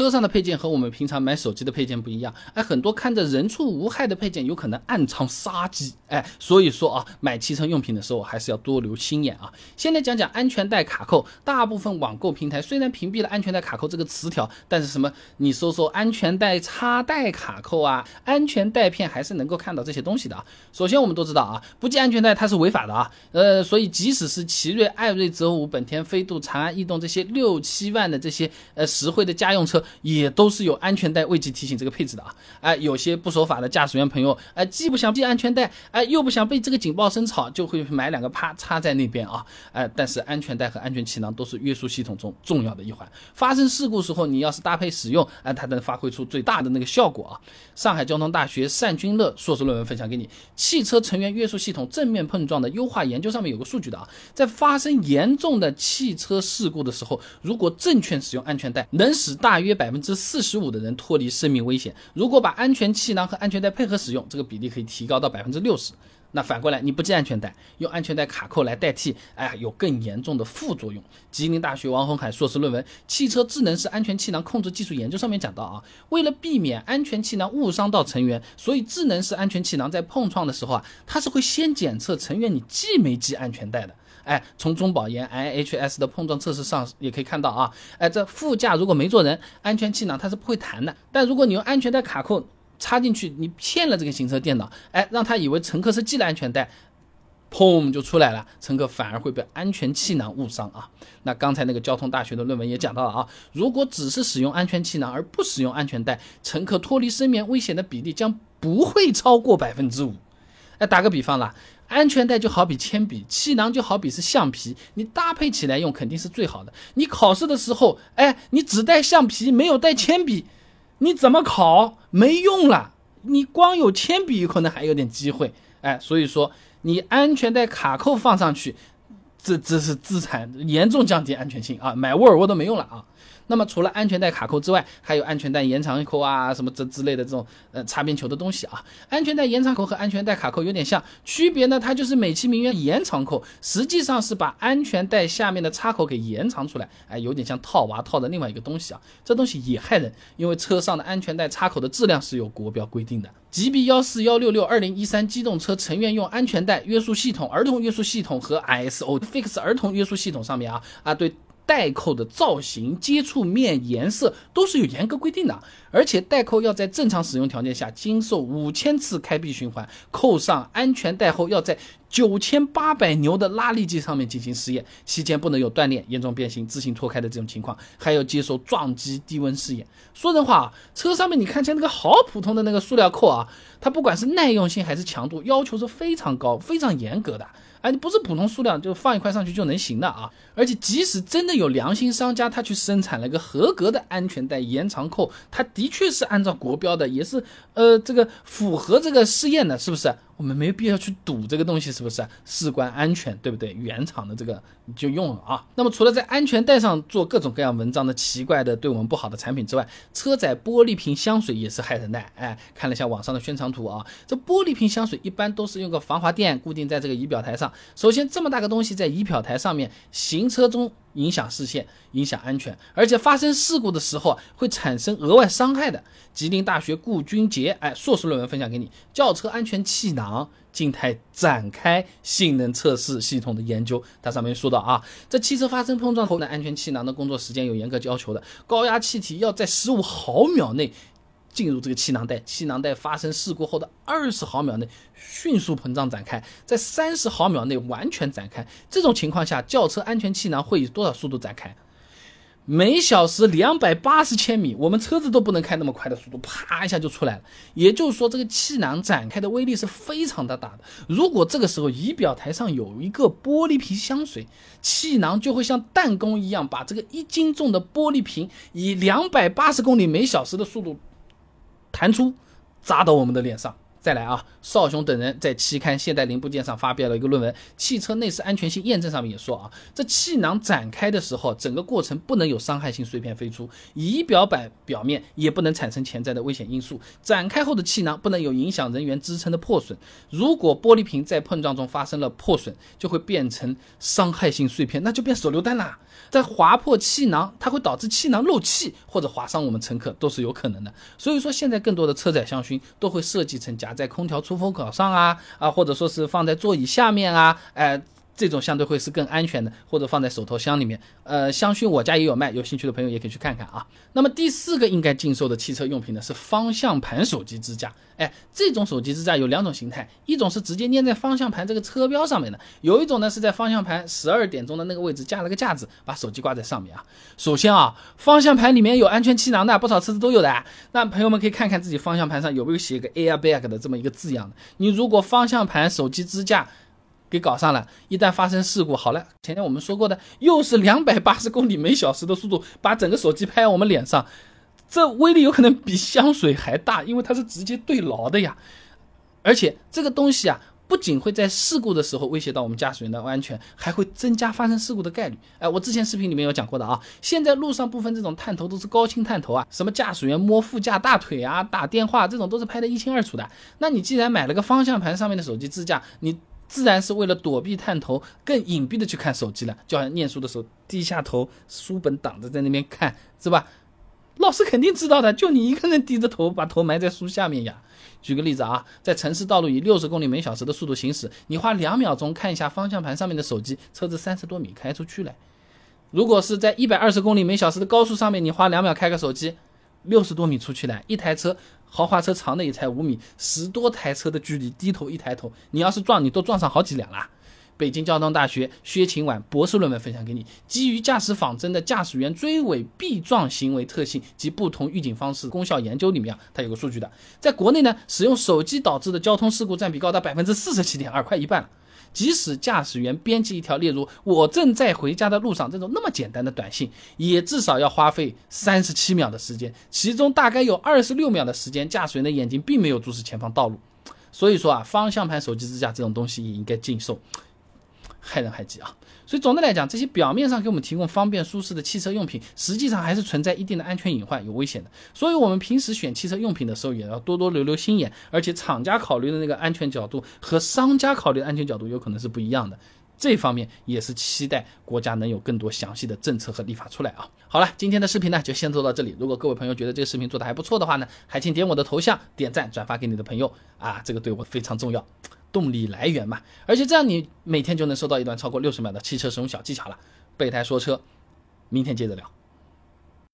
车上的配件和我们平常买手机的配件不一样，哎，很多看着人畜无害的配件，有可能暗藏杀机，哎，所以说啊，买汽车用品的时候还是要多留心眼啊。先来讲讲安全带卡扣，大部分网购平台虽然屏蔽了安全带卡扣这个词条，但是什么你搜搜安全带插带卡扣啊，安全带片还是能够看到这些东西的啊。首先我们都知道啊，不系安全带它是违法的啊，呃，所以即使是奇瑞、艾瑞泽五、本田飞度、长安逸动这些六七万的这些呃实惠的家用车。也都是有安全带未系提醒这个配置的啊，哎，有些不守法的驾驶员朋友，哎，既不想系安全带，哎，又不想被这个警报声吵，就会买两个啪插在那边啊，哎，但是安全带和安全气囊都是约束系统中重要的一环，发生事故时候，你要是搭配使用，哎，它能发挥出最大的那个效果啊。上海交通大学单君乐硕士论文分享给你，汽车成员约束系统正面碰撞的优化研究上面有个数据的啊，在发生严重的汽车事故的时候，如果正确使用安全带，能使大约约。百分之四十五的人脱离生命危险。如果把安全气囊和安全带配合使用，这个比例可以提高到百分之六十。那反过来，你不系安全带，用安全带卡扣来代替，哎呀，有更严重的副作用。吉林大学王洪海硕士论文《汽车智能式安全气囊控制技术研究》上面讲到啊，为了避免安全气囊误伤到成员，所以智能式安全气囊在碰撞的时候啊，它是会先检测成员你系没系安全带的。哎，从中保研 IHS 的碰撞测试上也可以看到啊，哎，这副驾如果没坐人，安全气囊它是不会弹的。但如果你用安全带卡扣插进去，你骗了这个行车电脑，哎，让他以为乘客是系了安全带，砰就出来了，乘客反而会被安全气囊误伤啊。那刚才那个交通大学的论文也讲到了啊，如果只是使用安全气囊而不使用安全带，乘客脱离生命危险的比例将不会超过百分之五。哎，打个比方啦。安全带就好比铅笔，气囊就好比是橡皮，你搭配起来用肯定是最好的。你考试的时候，哎，你只带橡皮没有带铅笔，你怎么考？没用了。你光有铅笔可能还有点机会，哎，所以说你安全带卡扣放上去，这这是资产，严重降低安全性啊，买沃尔沃都没用了啊。那么除了安全带卡扣之外，还有安全带延长扣啊，什么这之类的这种呃擦边球的东西啊。安全带延长扣和安全带卡扣有点像，区别呢，它就是美其名曰延长扣，实际上是把安全带下面的插口给延长出来，哎，有点像套娃套的另外一个东西啊。这东西也害人，因为车上的安全带插口的质量是有国标规定的，GB 幺四幺六六二零一三机动车成员用安全带约束系统、儿童约束系统和 ISO FIX 儿童约束系统上面啊啊对。带扣的造型、接触面、颜色都是有严格规定的，而且带扣要在正常使用条件下经受五千次开闭循环，扣上安全带后要在九千八百牛的拉力计上面进行试验，期间不能有断裂、严重变形、自行脱开的这种情况，还要接受撞击低温试验。说人话啊，车上面你看见那个好普通的那个塑料扣啊，它不管是耐用性还是强度，要求是非常高、非常严格的。哎，你不是普通塑料就放一块上去就能行的啊！而且即使真的有良心商家，他去生产了一个合格的安全带延长扣，它的确是按照国标的，也是呃这个符合这个试验的，是不是？我们没必要去赌这个东西是不是事关安全，对不对？原厂的这个你就用了啊。那么除了在安全带上做各种各样文章的奇怪的对我们不好的产品之外，车载玻璃瓶香水也是害人的。哎，看了一下网上的宣传图啊，这玻璃瓶香水一般都是用个防滑垫固定在这个仪表台上。首先这么大个东西在仪表台上面，行车中。影响视线，影响安全，而且发生事故的时候会产生额外伤害的。吉林大学顾军杰，哎，硕士论文分享给你，轿车安全气囊静态展开性能测试系统的研究。它上面说到啊，在汽车发生碰撞后呢，安全气囊的工作时间有严格要求的，高压气体要在十五毫秒内。进入这个气囊袋，气囊袋发生事故后的二十毫秒内迅速膨胀展开，在三十毫秒内完全展开。这种情况下，轿车安全气囊会以多少速度展开？每小时两百八十千米，我们车子都不能开那么快的速度，啪一下就出来了。也就是说，这个气囊展开的威力是非常的大的。如果这个时候仪表台上有一个玻璃瓶香水，气囊就会像弹弓一样，把这个一斤重的玻璃瓶以两百八十公里每小时的速度。弹出，砸到我们的脸上，再来啊，邵雄等人在期刊《现代零部件》上发表了一个论文，《汽车内饰安全性验证》上面也说啊，这气囊展开的时候，整个过程不能有伤害性碎片飞出，仪表板表面也不能产生潜在的危险因素。展开后的气囊不能有影响人员支撑的破损，如果玻璃瓶在碰撞中发生了破损，就会变成伤害性碎片，那就变手榴弹啦。在划破气囊，它会导致气囊漏气或者划伤我们乘客，都是有可能的。所以说，现在更多的车载香薰都会设计成夹在空调出风口上啊啊，或者说是放在座椅下面啊，哎。这种相对会是更安全的，或者放在手头箱里面。呃，香薰我家也有卖，有兴趣的朋友也可以去看看啊。那么第四个应该禁售的汽车用品呢，是方向盘手机支架。哎，这种手机支架有两种形态，一种是直接粘在方向盘这个车标上面的，有一种呢是在方向盘十二点钟的那个位置架了个架子，把手机挂在上面啊。首先啊，方向盘里面有安全气囊的，不少车子都有的。啊那朋友们可以看看自己方向盘上有没有写一个 airbag 的这么一个字样的。你如果方向盘手机支架，给搞上了，一旦发生事故，好了，前天我们说过的，又是两百八十公里每小时的速度，把整个手机拍我们脸上，这威力有可能比香水还大，因为它是直接对牢的呀。而且这个东西啊，不仅会在事故的时候威胁到我们驾驶员的安全，还会增加发生事故的概率。哎，我之前视频里面有讲过的啊，现在路上部分这种探头都是高清探头啊，什么驾驶员摸副驾大腿啊、打电话这种都是拍得一清二楚的。那你既然买了个方向盘上面的手机支架，你。自然是为了躲避探头，更隐蔽的去看手机了。就好像念书的时候，低下头，书本挡着在那边看，是吧？老师肯定知道的，就你一个人低着头，把头埋在书下面呀。举个例子啊，在城市道路以六十公里每小时的速度行驶，你花两秒钟看一下方向盘上面的手机，车子三十多米开出去了。如果是在一百二十公里每小时的高速上面，你花两秒开个手机。六十多米出去了，一台车豪华车长的也才五米，十多台车的距离，低头一抬头，你要是撞，你都撞上好几辆了。北京交通大学薛勤晚博士论文分享给你，基于驾驶仿真的驾驶员追尾避撞行为特性及不同预警方式功效研究里面啊，它有个数据的，在国内呢，使用手机导致的交通事故占比高达百分之四十七点二，快一半了。即使驾驶员编辑一条，例如“我正在回家的路上”这种那么简单的短信，也至少要花费三十七秒的时间，其中大概有二十六秒的时间，驾驶员的眼睛并没有注视前方道路。所以说啊，方向盘手机支架这种东西也应该禁售。害人害己啊！所以总的来讲，这些表面上给我们提供方便舒适的汽车用品，实际上还是存在一定的安全隐患，有危险的。所以，我们平时选汽车用品的时候，也要多多留留心眼。而且，厂家考虑的那个安全角度和商家考虑的安全角度有可能是不一样的。这方面也是期待国家能有更多详细的政策和立法出来啊！好了，今天的视频呢就先做到这里。如果各位朋友觉得这个视频做的还不错的话呢，还请点我的头像，点赞转发给你的朋友啊，这个对我非常重要。动力来源嘛，而且这样你每天就能收到一段超过六十秒的汽车使用小技巧了。备胎说车，明天接着聊。